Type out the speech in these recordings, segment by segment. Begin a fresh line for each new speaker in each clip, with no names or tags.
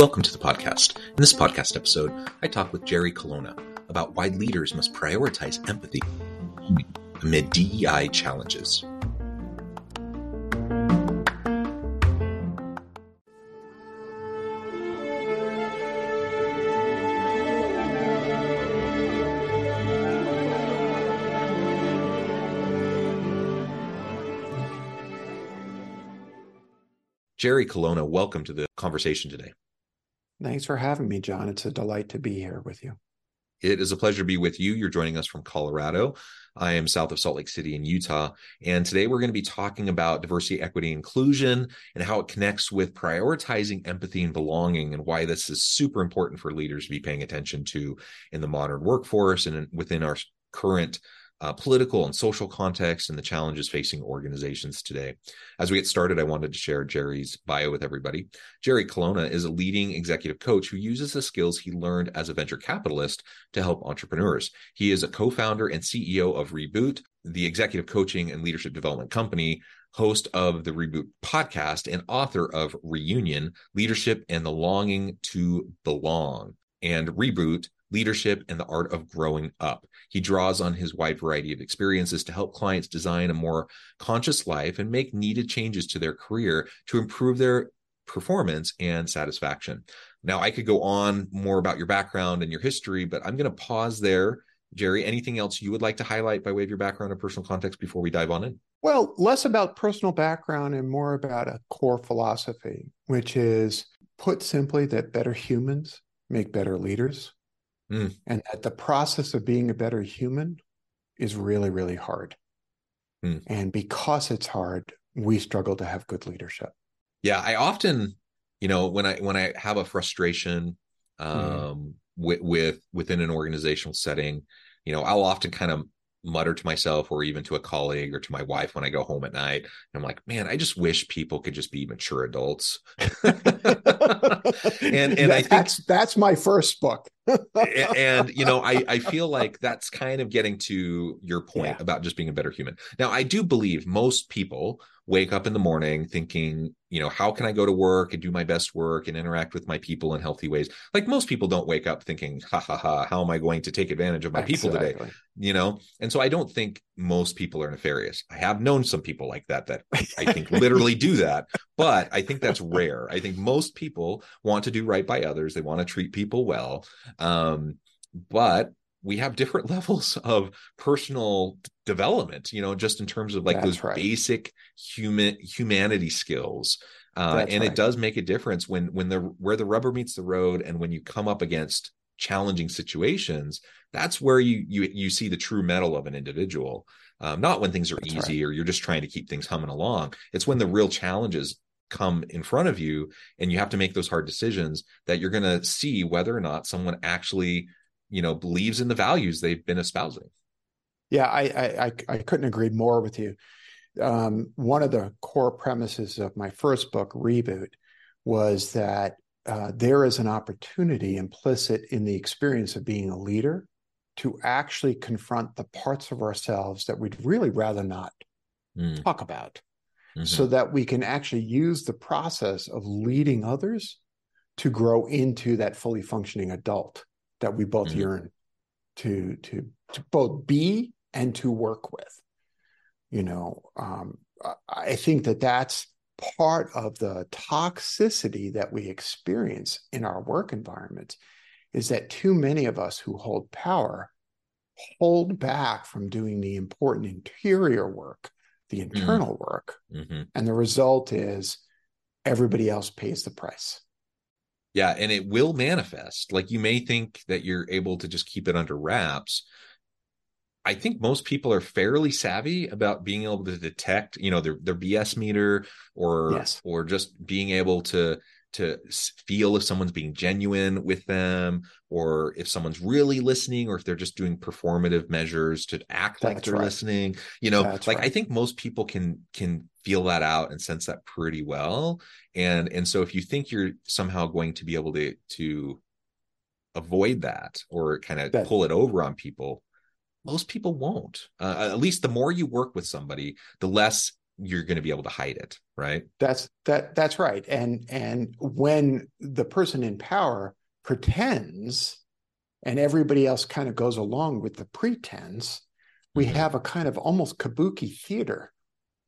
Welcome to the podcast. In this podcast episode, I talk with Jerry Colonna about why leaders must prioritize empathy amid DEI challenges. Jerry Colonna, welcome to the conversation today.
Thanks for having me, John. It's a delight to be here with you.
It is a pleasure to be with you. You're joining us from Colorado. I am south of Salt Lake City in Utah. And today we're going to be talking about diversity, equity, inclusion and how it connects with prioritizing empathy and belonging and why this is super important for leaders to be paying attention to in the modern workforce and within our current uh, political and social context and the challenges facing organizations today. As we get started, I wanted to share Jerry's bio with everybody. Jerry Colonna is a leading executive coach who uses the skills he learned as a venture capitalist to help entrepreneurs. He is a co founder and CEO of Reboot, the executive coaching and leadership development company host of the Reboot podcast, and author of Reunion Leadership and the Longing to Belong. And Reboot leadership, and the art of growing up. He draws on his wide variety of experiences to help clients design a more conscious life and make needed changes to their career to improve their performance and satisfaction. Now, I could go on more about your background and your history, but I'm going to pause there. Jerry, anything else you would like to highlight by way of your background or personal context before we dive on in?
Well, less about personal background and more about a core philosophy, which is put simply that better humans make better leaders Mm. And that the process of being a better human is really, really hard. Mm. And because it's hard, we struggle to have good leadership.
Yeah, I often, you know, when I when I have a frustration mm. um, mm. with, with within an organizational setting, you know, I'll often kind of mutter to myself or even to a colleague or to my wife when I go home at night. I'm like, man, I just wish people could just be mature adults. and
and I think that's that's my first book.
And you know, I I feel like that's kind of getting to your point yeah. about just being a better human. Now, I do believe most people wake up in the morning thinking, you know, how can I go to work and do my best work and interact with my people in healthy ways? Like most people don't wake up thinking, ha ha ha, how am I going to take advantage of my exactly. people today? You know, and so I don't think most people are nefarious. I have known some people like that that I think literally do that, but I think that's rare. I think most people want to do right by others. They want to treat people well. Um, but we have different levels of personal development you know just in terms of like That's those right. basic human humanity skills uh, and right. it does make a difference when when the where the rubber meets the road and when you come up against challenging situations that's where you you you see the true mettle of an individual um, not when things are that's easy right. or you're just trying to keep things humming along it's when the real challenges come in front of you and you have to make those hard decisions that you're going to see whether or not someone actually you know believes in the values they've been espousing.
Yeah i i i couldn't agree more with you. Um, one of the core premises of my first book reboot was that uh, there is an opportunity implicit in the experience of being a leader to actually confront the parts of ourselves that we'd really rather not mm. talk about mm-hmm. so that we can actually use the process of leading others to grow into that fully functioning adult that we both mm-hmm. yearn to to to both be and to work with you know um, i think that that's part of the toxicity that we experience in our work environments is that too many of us who hold power hold back from doing the important interior work the mm-hmm. internal mm-hmm. work mm-hmm. and the result is everybody else pays the price
Yeah, and it will manifest. Like you may think that you're able to just keep it under wraps. I think most people are fairly savvy about being able to detect, you know, their their BS meter or
Yes.
or just being able to to feel if someone's being genuine with them or if someone's really listening or if they're just doing performative measures to act like they're
right.
listening you know
That's
like i think most people can can feel that out and sense that pretty well. And and so if you think you're somehow going to be able to to avoid that or kind of pull it over on people most people won't. Uh, at least the more you work with somebody the less you're going to be able to hide it right
That's that that's right. And and when the person in power pretends and everybody else kind of goes along with the pretense, we
Mhm.
have a kind of almost kabuki theater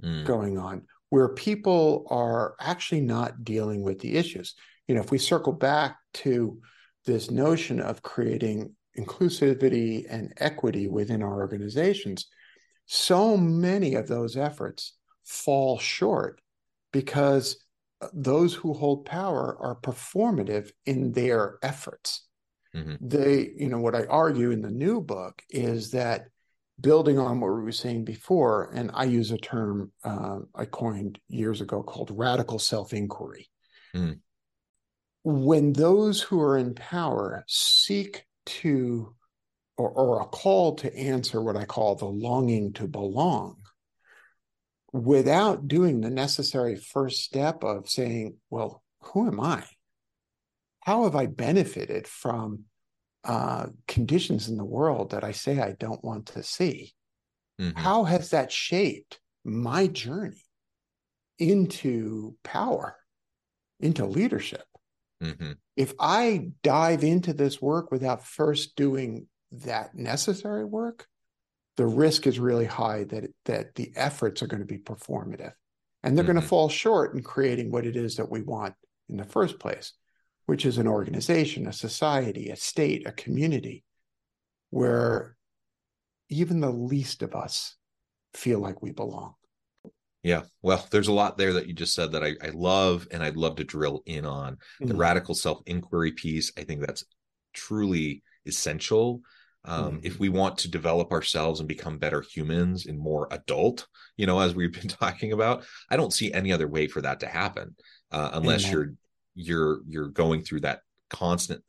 Mm,
going on where people are actually not dealing with the issues. You know, if we circle back to this notion of creating inclusivity and equity within our organizations, so many of those efforts fall short because those who hold power are performative in their efforts.
mhm.
They, you know, what I argue in the new book is that building on what we were saying before, and I use a term uh, I coined years ago called radical self inquiry.
Mm.
When those who are in power seek to, or, or are called to answer what I call the longing to belong, without doing the necessary first step of saying, well, who am I? How have I benefited from uh, conditions in the world that I say I don't want to see?
Mhm.
How has that shaped my journey into power, into leadership?
Mhm.
If I dive into this work without first doing that necessary work, the risk is really high that that the efforts are going to be performative and they're going
Mhm.
to fall short in creating what it is that we want in the first place which is an organization a society a state a community where even the least of us feel like we belong
Yeah. Well, there's a lot there that you just said that I, I love and I'd love to drill in on. The
Mhm.
radical self inquiry piece, I think that's truly essential. Um,
Mhm.
If we want to develop ourselves and become better humans and more adult, you know, as we've been talking about, I don't see any other way for that to happen uh, unless
Amen.
you're you're you're going through that constant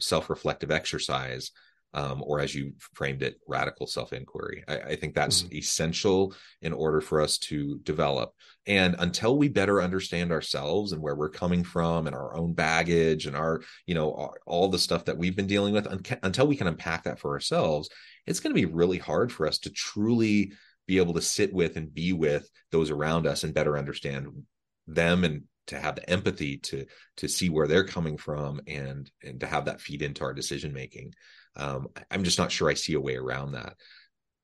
self-reflective exercise um, or as you framed it, radical self inquiry. I, I, think that's
Mhm.
essential in order for us to develop. And until we better understand ourselves and where we're coming from and our own baggage and our, you know, all, all the stuff that we've been dealing with, un- until we can unpack that for ourselves, it's going to be really hard for us to truly be able to sit with and be with those around us and better understand them and to have the empathy to to see where they're coming from and and to have that feed into our decision making um, i'm just not sure i see a way around that.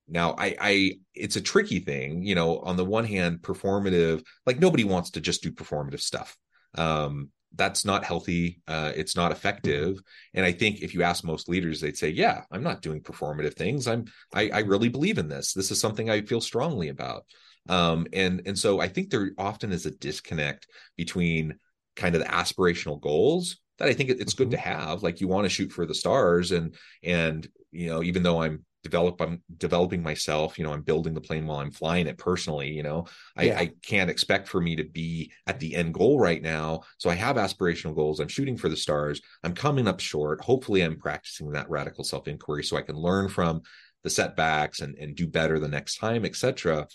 Now I, I it's a tricky thing you know on the one hand performative like nobody wants to just do performative stuff. Um, that's not healthy uh, it's not effective. And i think if you ask most leaders they'd say yeah i'm not doing performative things. I'm i, I really believe in this. This is something i feel strongly about. Um, and and so i think there often is a disconnect between kind of the aspirational goals that I think it's good mm-hmm. to have. Like you want to shoot for the stars, and and you know, even though I'm develop I'm developing myself, you know, I'm building the plane while I'm flying it personally. You know, I,
Yeah.
I can't expect for me to be at the end goal right now. So I have aspirational goals. I'm shooting for the stars. I'm coming up short. Hopefully, I'm practicing that radical self inquiry so I can learn from the setbacks and and do better the next time, etc.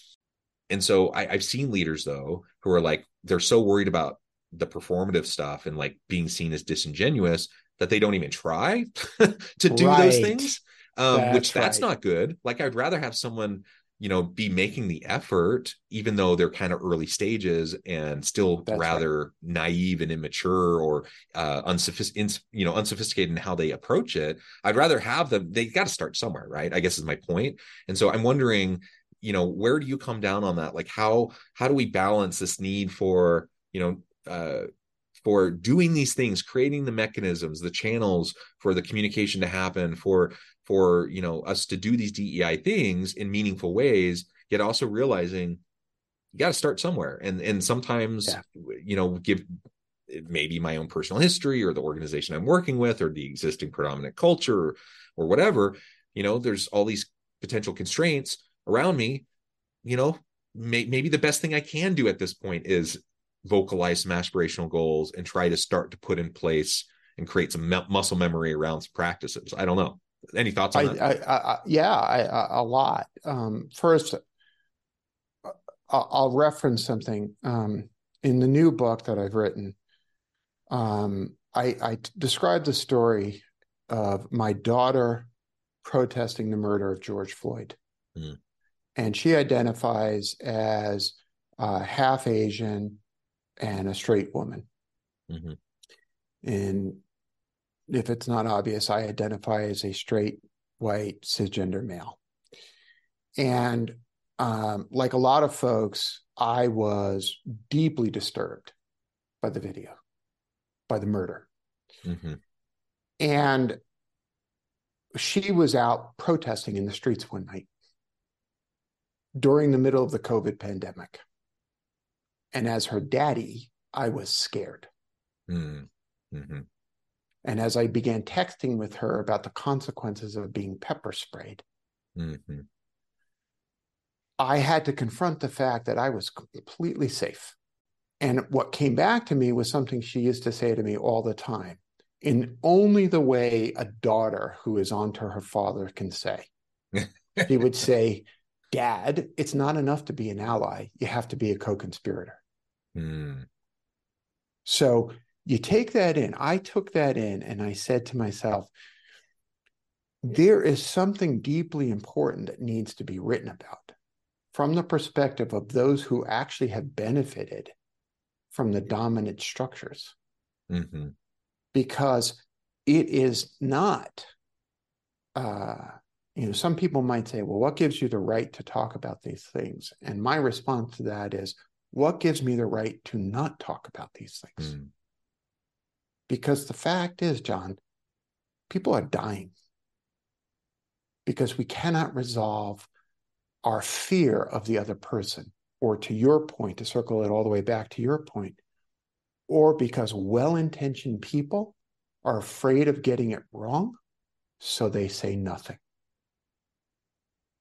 And so I, I've seen leaders though who are like they're so worried about the performative stuff and like being seen as disingenuous that they don't even try to do those things um, which
That's
that's
right.
not good. Like i'd rather have someone you know be making the effort even though they're kind of early stages and still
That's right.
rather naive and immature or uh unsophisticated you know unsophisticated in how they approach it. I'd rather have them they got to start somewhere right? I guess is my point. And so i'm wondering you know where do you come down on that? Like how how do we balance this need for you know uh for doing these things creating the mechanisms the channels for the communication to happen for for you know us to do these dei things in meaningful ways yet also realizing you got to start somewhere and and sometimes
Yeah.
you know give maybe my own personal history or the organization I'm working with or the existing predominant culture or, or whatever, you know, there's all these potential constraints around me, you know, may, maybe the best thing I can do at this point is vocalize some aspirational goals and try to start to put in place and create some me- muscle memory around some practices. I don't know. Any thoughts on
I,
that?
I, I, yeah, I, a lot. Um, first, I'll reference something um, in the new book that I've written. Um, I, I describe the story of my daughter protesting the murder of George Floyd. Mm. And she identifies as uh, half Asian and a straight woman. Mm-hmm. And if it's not obvious, I identify as a straight, white, cisgender male. And um, like a lot of folks, I was deeply disturbed by the video, by the murder. Mm-hmm. And she was out protesting in the streets one night during the middle of the COVID pandemic. And as her daddy, I was scared. Mm-hmm. And as I began texting with her about the consequences of being pepper sprayed, mm-hmm. I had to confront the fact that I was completely safe. And what came back to me was something she used to say to me all the time in only the way a daughter who is onto her father can say. he would say, Dad, it's not enough to be an ally. You have to be a co conspirator. Mm. So you take that in. I took that in and I said to myself, there is something deeply important that needs to be written about from the perspective of those who actually have benefited from the dominant structures. Mm-hmm. Because it is not, uh, you know, some people might say, well, what gives you the right to talk about these things? And my response to that is, what gives me the right to not talk about these things? Mm. Because the fact is, John, people are dying because we cannot resolve our fear of the other person, or to your point, to circle it all the way back to your point, or because well intentioned people are afraid of getting it wrong, so they say nothing.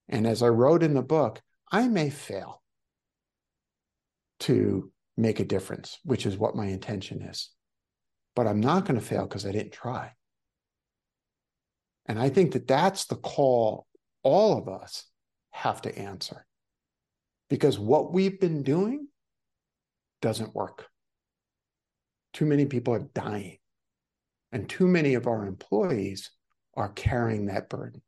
And as I wrote in the book, I may fail to make a difference, which is what my intention is. But I'm not going to fail because I didn't try. And I think that that's the call all of us have to answer. Because what we've been doing doesn't work. Too many people are dying, and too many of our employees are carrying that burden.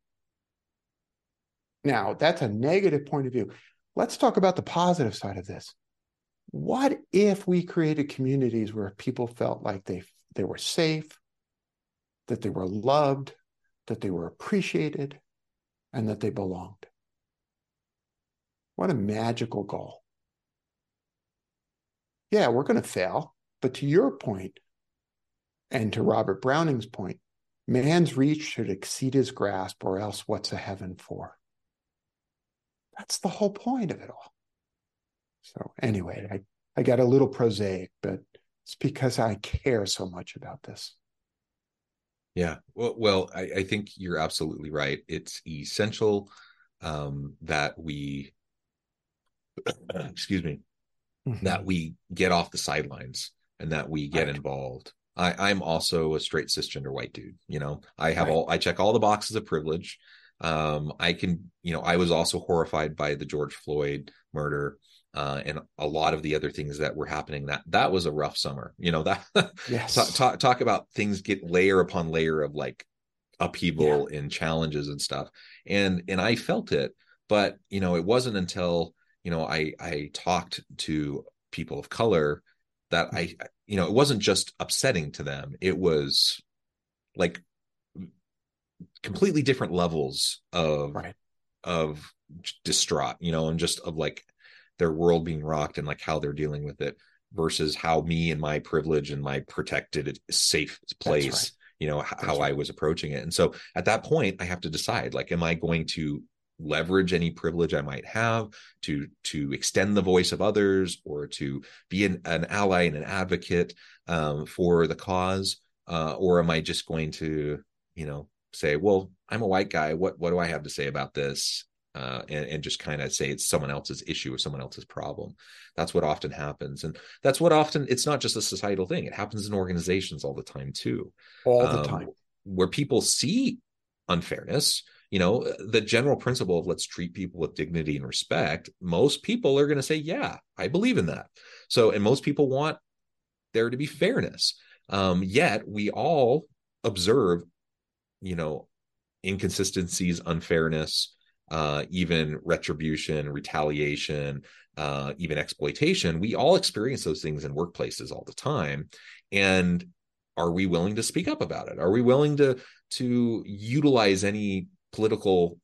Now, that's a negative point of view. Let's talk about the positive side of this. What if we created communities where people felt like they, they were safe, that they were loved, that they were appreciated, and that they belonged? What a magical goal. Yeah, we're going to fail. But to your point, and to Robert Browning's point, man's reach should exceed his grasp, or else what's a heaven for? That's the whole point of it all. So, anyway, I, I got a little prosaic, but it's because I care so much about this.
Yeah. Well, well I, I think you're absolutely right. It's essential um, that we excuse me, mm-hmm. that we get off the sidelines and that we get right. involved. I, I'm also a straight cisgender white dude. You know, I have right. all I check all the boxes of privilege. Um, I can, you know, I was also horrified by the George Floyd murder. Uh, and a lot of the other things that were happening that that was a rough summer you know that
yes
talk, talk, talk about things get layer upon layer of like upheaval yeah. and challenges and stuff and and i felt it but you know it wasn't until you know i i talked to people of color that i you know it wasn't just upsetting to them it was like completely different levels of
right.
of distraught you know and just of like their world being rocked and like how they're dealing with it versus how me and my privilege and my protected safe place right. you know That's how right. i was approaching it and so at that point i have to decide like am i going to leverage any privilege i might have to to extend the voice of others or to be an, an ally and an advocate um, for the cause uh, or am i just going to you know say well i'm a white guy what what do i have to say about this uh, and, and, just kind of say it's someone else's issue or someone else's problem. That's what often happens. And that's what often, it's not just a societal thing, it happens in organizations all the time too.
All the um, time.
Where people see unfairness, you know, the general principle of let's treat people with dignity and respect, most people are going to say, yeah, I believe in that. So, and most people want there to be fairness. Um, yet we all observe, you know, inconsistencies, unfairness, uh, even retribution, retaliation, uh, even exploitation. We all experience those things in workplaces all the time. And are we willing to speak up about it? Are we willing to to utilize any political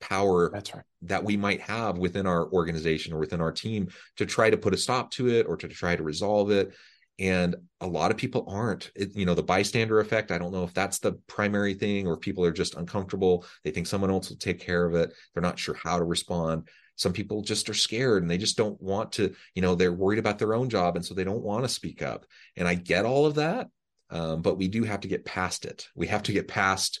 power
right
that we might have within our organization or within our team to try to put a stop to it or to try to resolve it and a lot of people aren't. It, you know the bystander effect i don't know if that's the primary thing or people are just uncomfortable. They think someone else will take care of it. They're not sure how to respond. Some people just are scared and they just don't want to you know they're worried about their own job and so they don't want to speak up. And i get all of that um, but we do have to get past it. We have to get past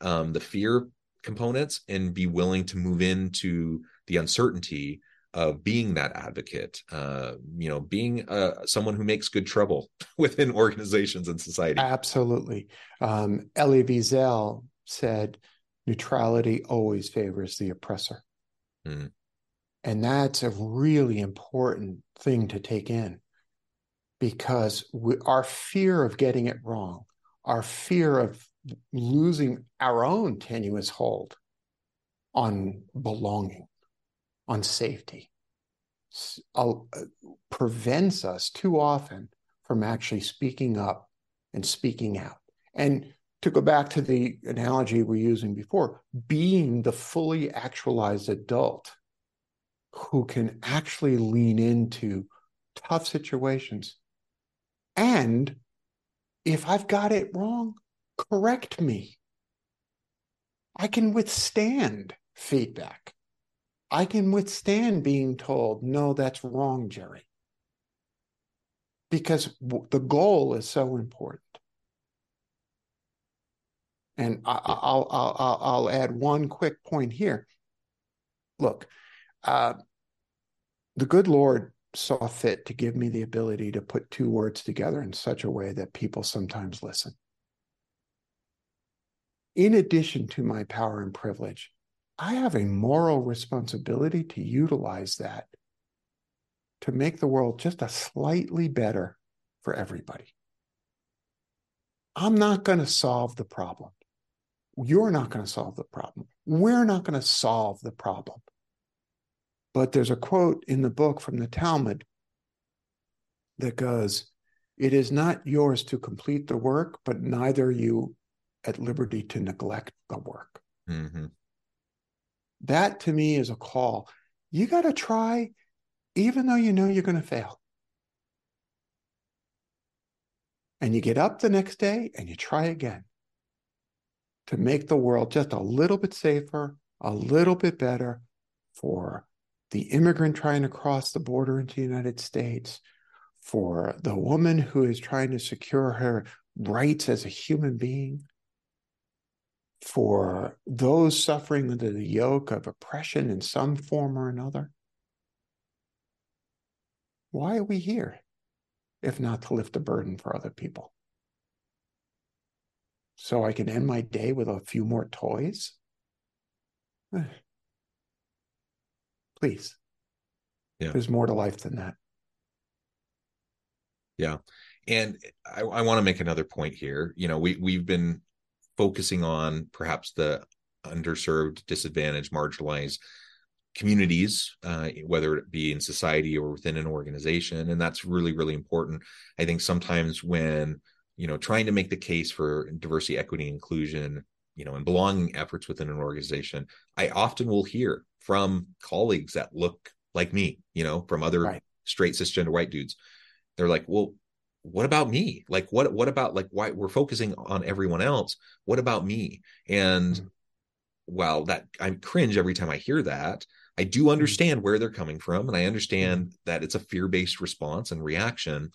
um, the fear components and be willing to move into the uncertainty of being that advocate, uh, you know, being uh, someone who makes good trouble within organizations and society.
Absolutely. Um, Elie Wiesel said, neutrality always favors the oppressor. Mm. And that's a really important thing to take in because we, our fear of getting it wrong, our fear of losing our own tenuous hold on belonging on safety uh, prevents us too often from actually speaking up and speaking out. And to go back to the analogy we are using before, being the fully actualized adult who can actually lean into tough situations. And if I've got it wrong, correct me. I can withstand feedback. I can withstand being told, no, that's wrong, Jerry. Because the goal is so important. And I, will I'll, I'll add one quick point here. Look, uh, the good Lord saw fit to give me the ability to put two words together in such a way that people sometimes listen. In addition to my power and privilege, I have a moral responsibility to utilize that to make the world just a slightly better for everybody. I'm not going to solve the problem. You're not going to solve the problem. We're not going to solve the problem. But there's a quote in the book from the Talmud that goes, It is not yours to complete the work, but neither you at liberty to neglect the work. Mm-hmm. That to me is a call. You got to try, even though you know you're going to fail. And you get up the next day and you try again to make the world just a little bit safer, a little bit better for the immigrant trying to cross the border into the United States, for the woman who is trying to secure her rights as a human being, for those suffering under the yoke of oppression in some form or another. Why are we here if not to lift a burden for other people? So I can end my day with a few more toys? Please. Yeah. There's more to life than that.
Yeah. And I, I want to make another point here. You know, we we've been focusing on perhaps the underserved, disadvantaged, marginalized communities, uh, whether it be in society or within an organization. And that's really, really important. I think sometimes when, you know, trying to make the case for diversity, equity, inclusion, you know, and belonging efforts within an organization, I often will hear from colleagues that look like me, you know, from other right. straight cisgender white dudes. They're like, well, what about me like what what about like why we're focusing on everyone else what about me and mm-hmm. while that I cringe every time I hear that, I do mm-hmm. understand where they're coming from, and I understand that it's a fear-based response and reaction.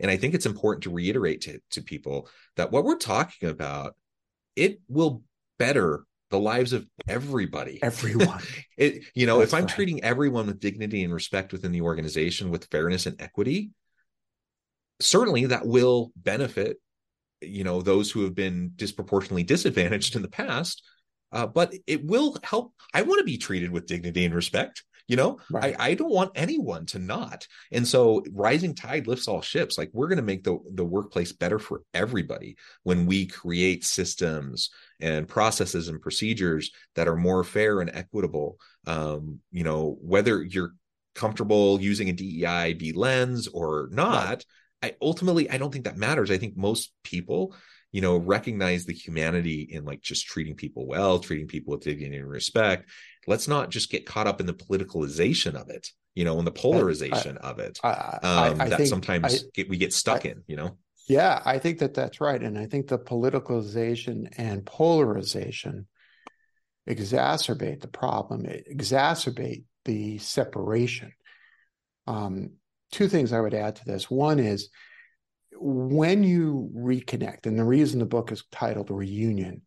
And I think it's important to reiterate to, to people that what we're talking about, it will better the lives of everybody
everyone
it you know That's if i'm right. treating everyone with dignity and respect within the organization with fairness and equity certainly that will benefit you know those who have been disproportionately disadvantaged in the past uh, but it will help. I want to be treated with dignity and respect you know? Right. I, I don't want anyone to not. And so rising tide lifts all ships. Like we're going to make the, the workplace better for everybody when we create systems and processes and procedures that are more fair and equitable. Um, you know whether you're comfortable using a DEIB lens or not right. I ultimately I don't think that matters. I think most people, you know, recognize the humanity in like just treating people well, treating people with dignity and respect. Let's not just get caught up in the politicalization of it, you know, and the polarization I, of it I, um, I, that sometimes get, we get stuck in, you know.
Yeah, I think that that's right, and I think the politicalization and polarization exacerbate the problem, exacerbate the separation. Um, two things I would add to this. One is when you reconnect, and the reason the book is titled Reunion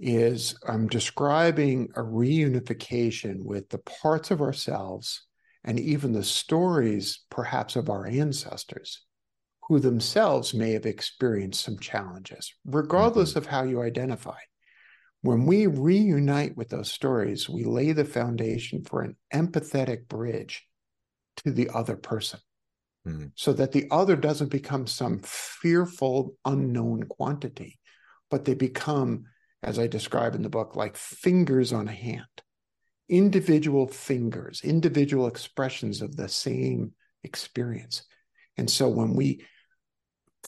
is I'm describing a reunification with the parts of ourselves and even the stories, perhaps, of our ancestors who themselves may have experienced some challenges, regardless mm-hmm. of how you identify. When we reunite with those stories, we lay the foundation for an empathetic bridge to the other person mm. so that the other doesn't become some fearful, unknown quantity, but they become, as I describe in the book, like fingers on a hand, individual fingers, individual expressions of the same experience. And so when we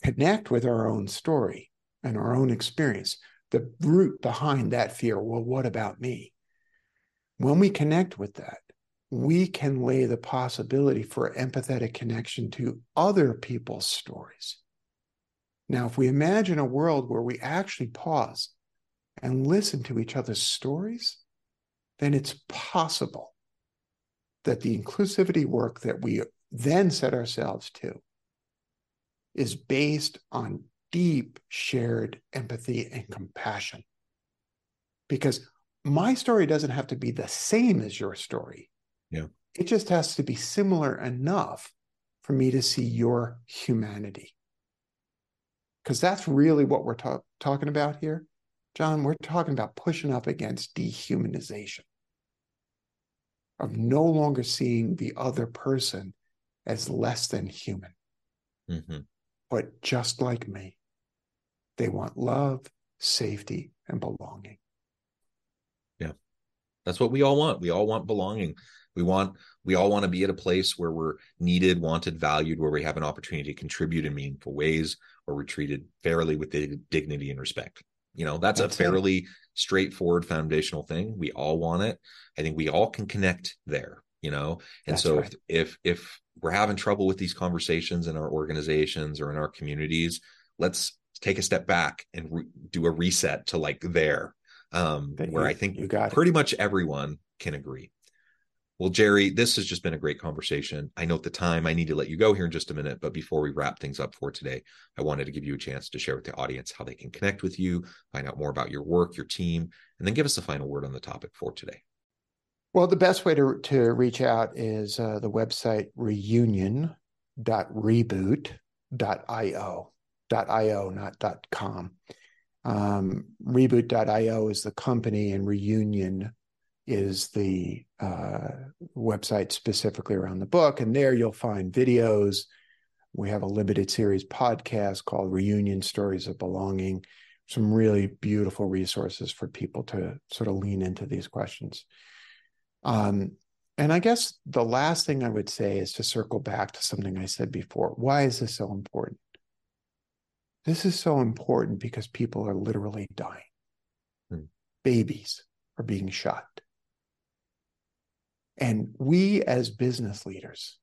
connect with our own story and our own experience, the root behind that fear, well, what about me? When we connect with that, we can lay the possibility for empathetic connection to other people's stories. Now, if we imagine a world where we actually pause and listen to each other's stories, then it's possible that the inclusivity work that we then set ourselves to is based on deep shared empathy and compassion. Because my story doesn't have to be the same as your story.
Yeah.
It just has to be similar enough for me to see your humanity. Because that's really what we're ta- talking about here. John, we're talking about pushing up against dehumanization, of no longer seeing the other person as less than human. Mm-hmm. But just like me, they want love, safety, and belonging.
Yeah. That's what we all want. We all want belonging. We want we all want to be at a place where we're needed, wanted, valued, where we have an opportunity to contribute in meaningful ways, where we're treated fairly with dignity and respect. You know, that's, that's a fairly it. straightforward foundational thing. We all want it. I think we all can connect there, you know. And that's so right. if, if if we're having trouble with these conversations in our organizations or in our communities, let's take a step back and re- do a reset to like there um, where you, I think you got pretty it. much everyone can agree. Well, Jerry, this has just been a great conversation. I note the time. I need to let you go here in just a minute. But before we wrap things up for today, I wanted to give you a chance to share with the audience how they can connect with you, find out more about your work, your team, and then give us a final word on the topic for today.
Well, the best way to, to reach out is uh, the website reunion.reboot.io. .io, not .com. Um, reboot.io is the company, and reunion is the uh, website specifically around the book. And there you'll find videos. We have a limited series podcast called Reunion Stories of Belonging. Some really beautiful resources for people to sort of lean into these questions. Um, and I guess the last thing I would say is to circle back to something I said before. Why is this so important? This is so important because people are literally dying. Hmm. Babies are being shot and we as business leaders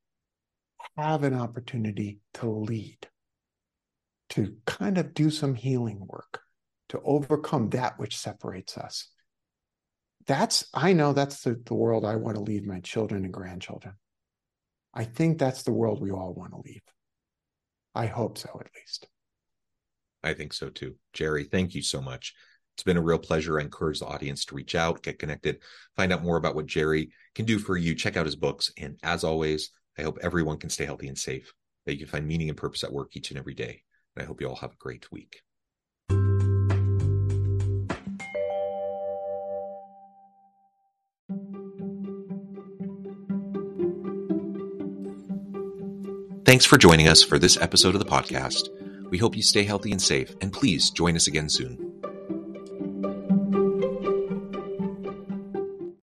have an opportunity to lead, to kind of do some healing work, to overcome that which separates us. that's I know that's the, the world I want to leave my children and grandchildren. I think that's the world we all want to leave. I hope so, at least.
I think so too. Jerry, thank you so much. It's been a real pleasure. I encourage the audience to reach out, get connected, find out more about what Jerry can do for you. Check out his books. And as always, I hope everyone can stay healthy and safe, that you can find meaning and purpose at work each and every day. And I hope you all have a great week. Thanks for joining us for this episode of the podcast. We hope you stay healthy and safe, and please join us again soon.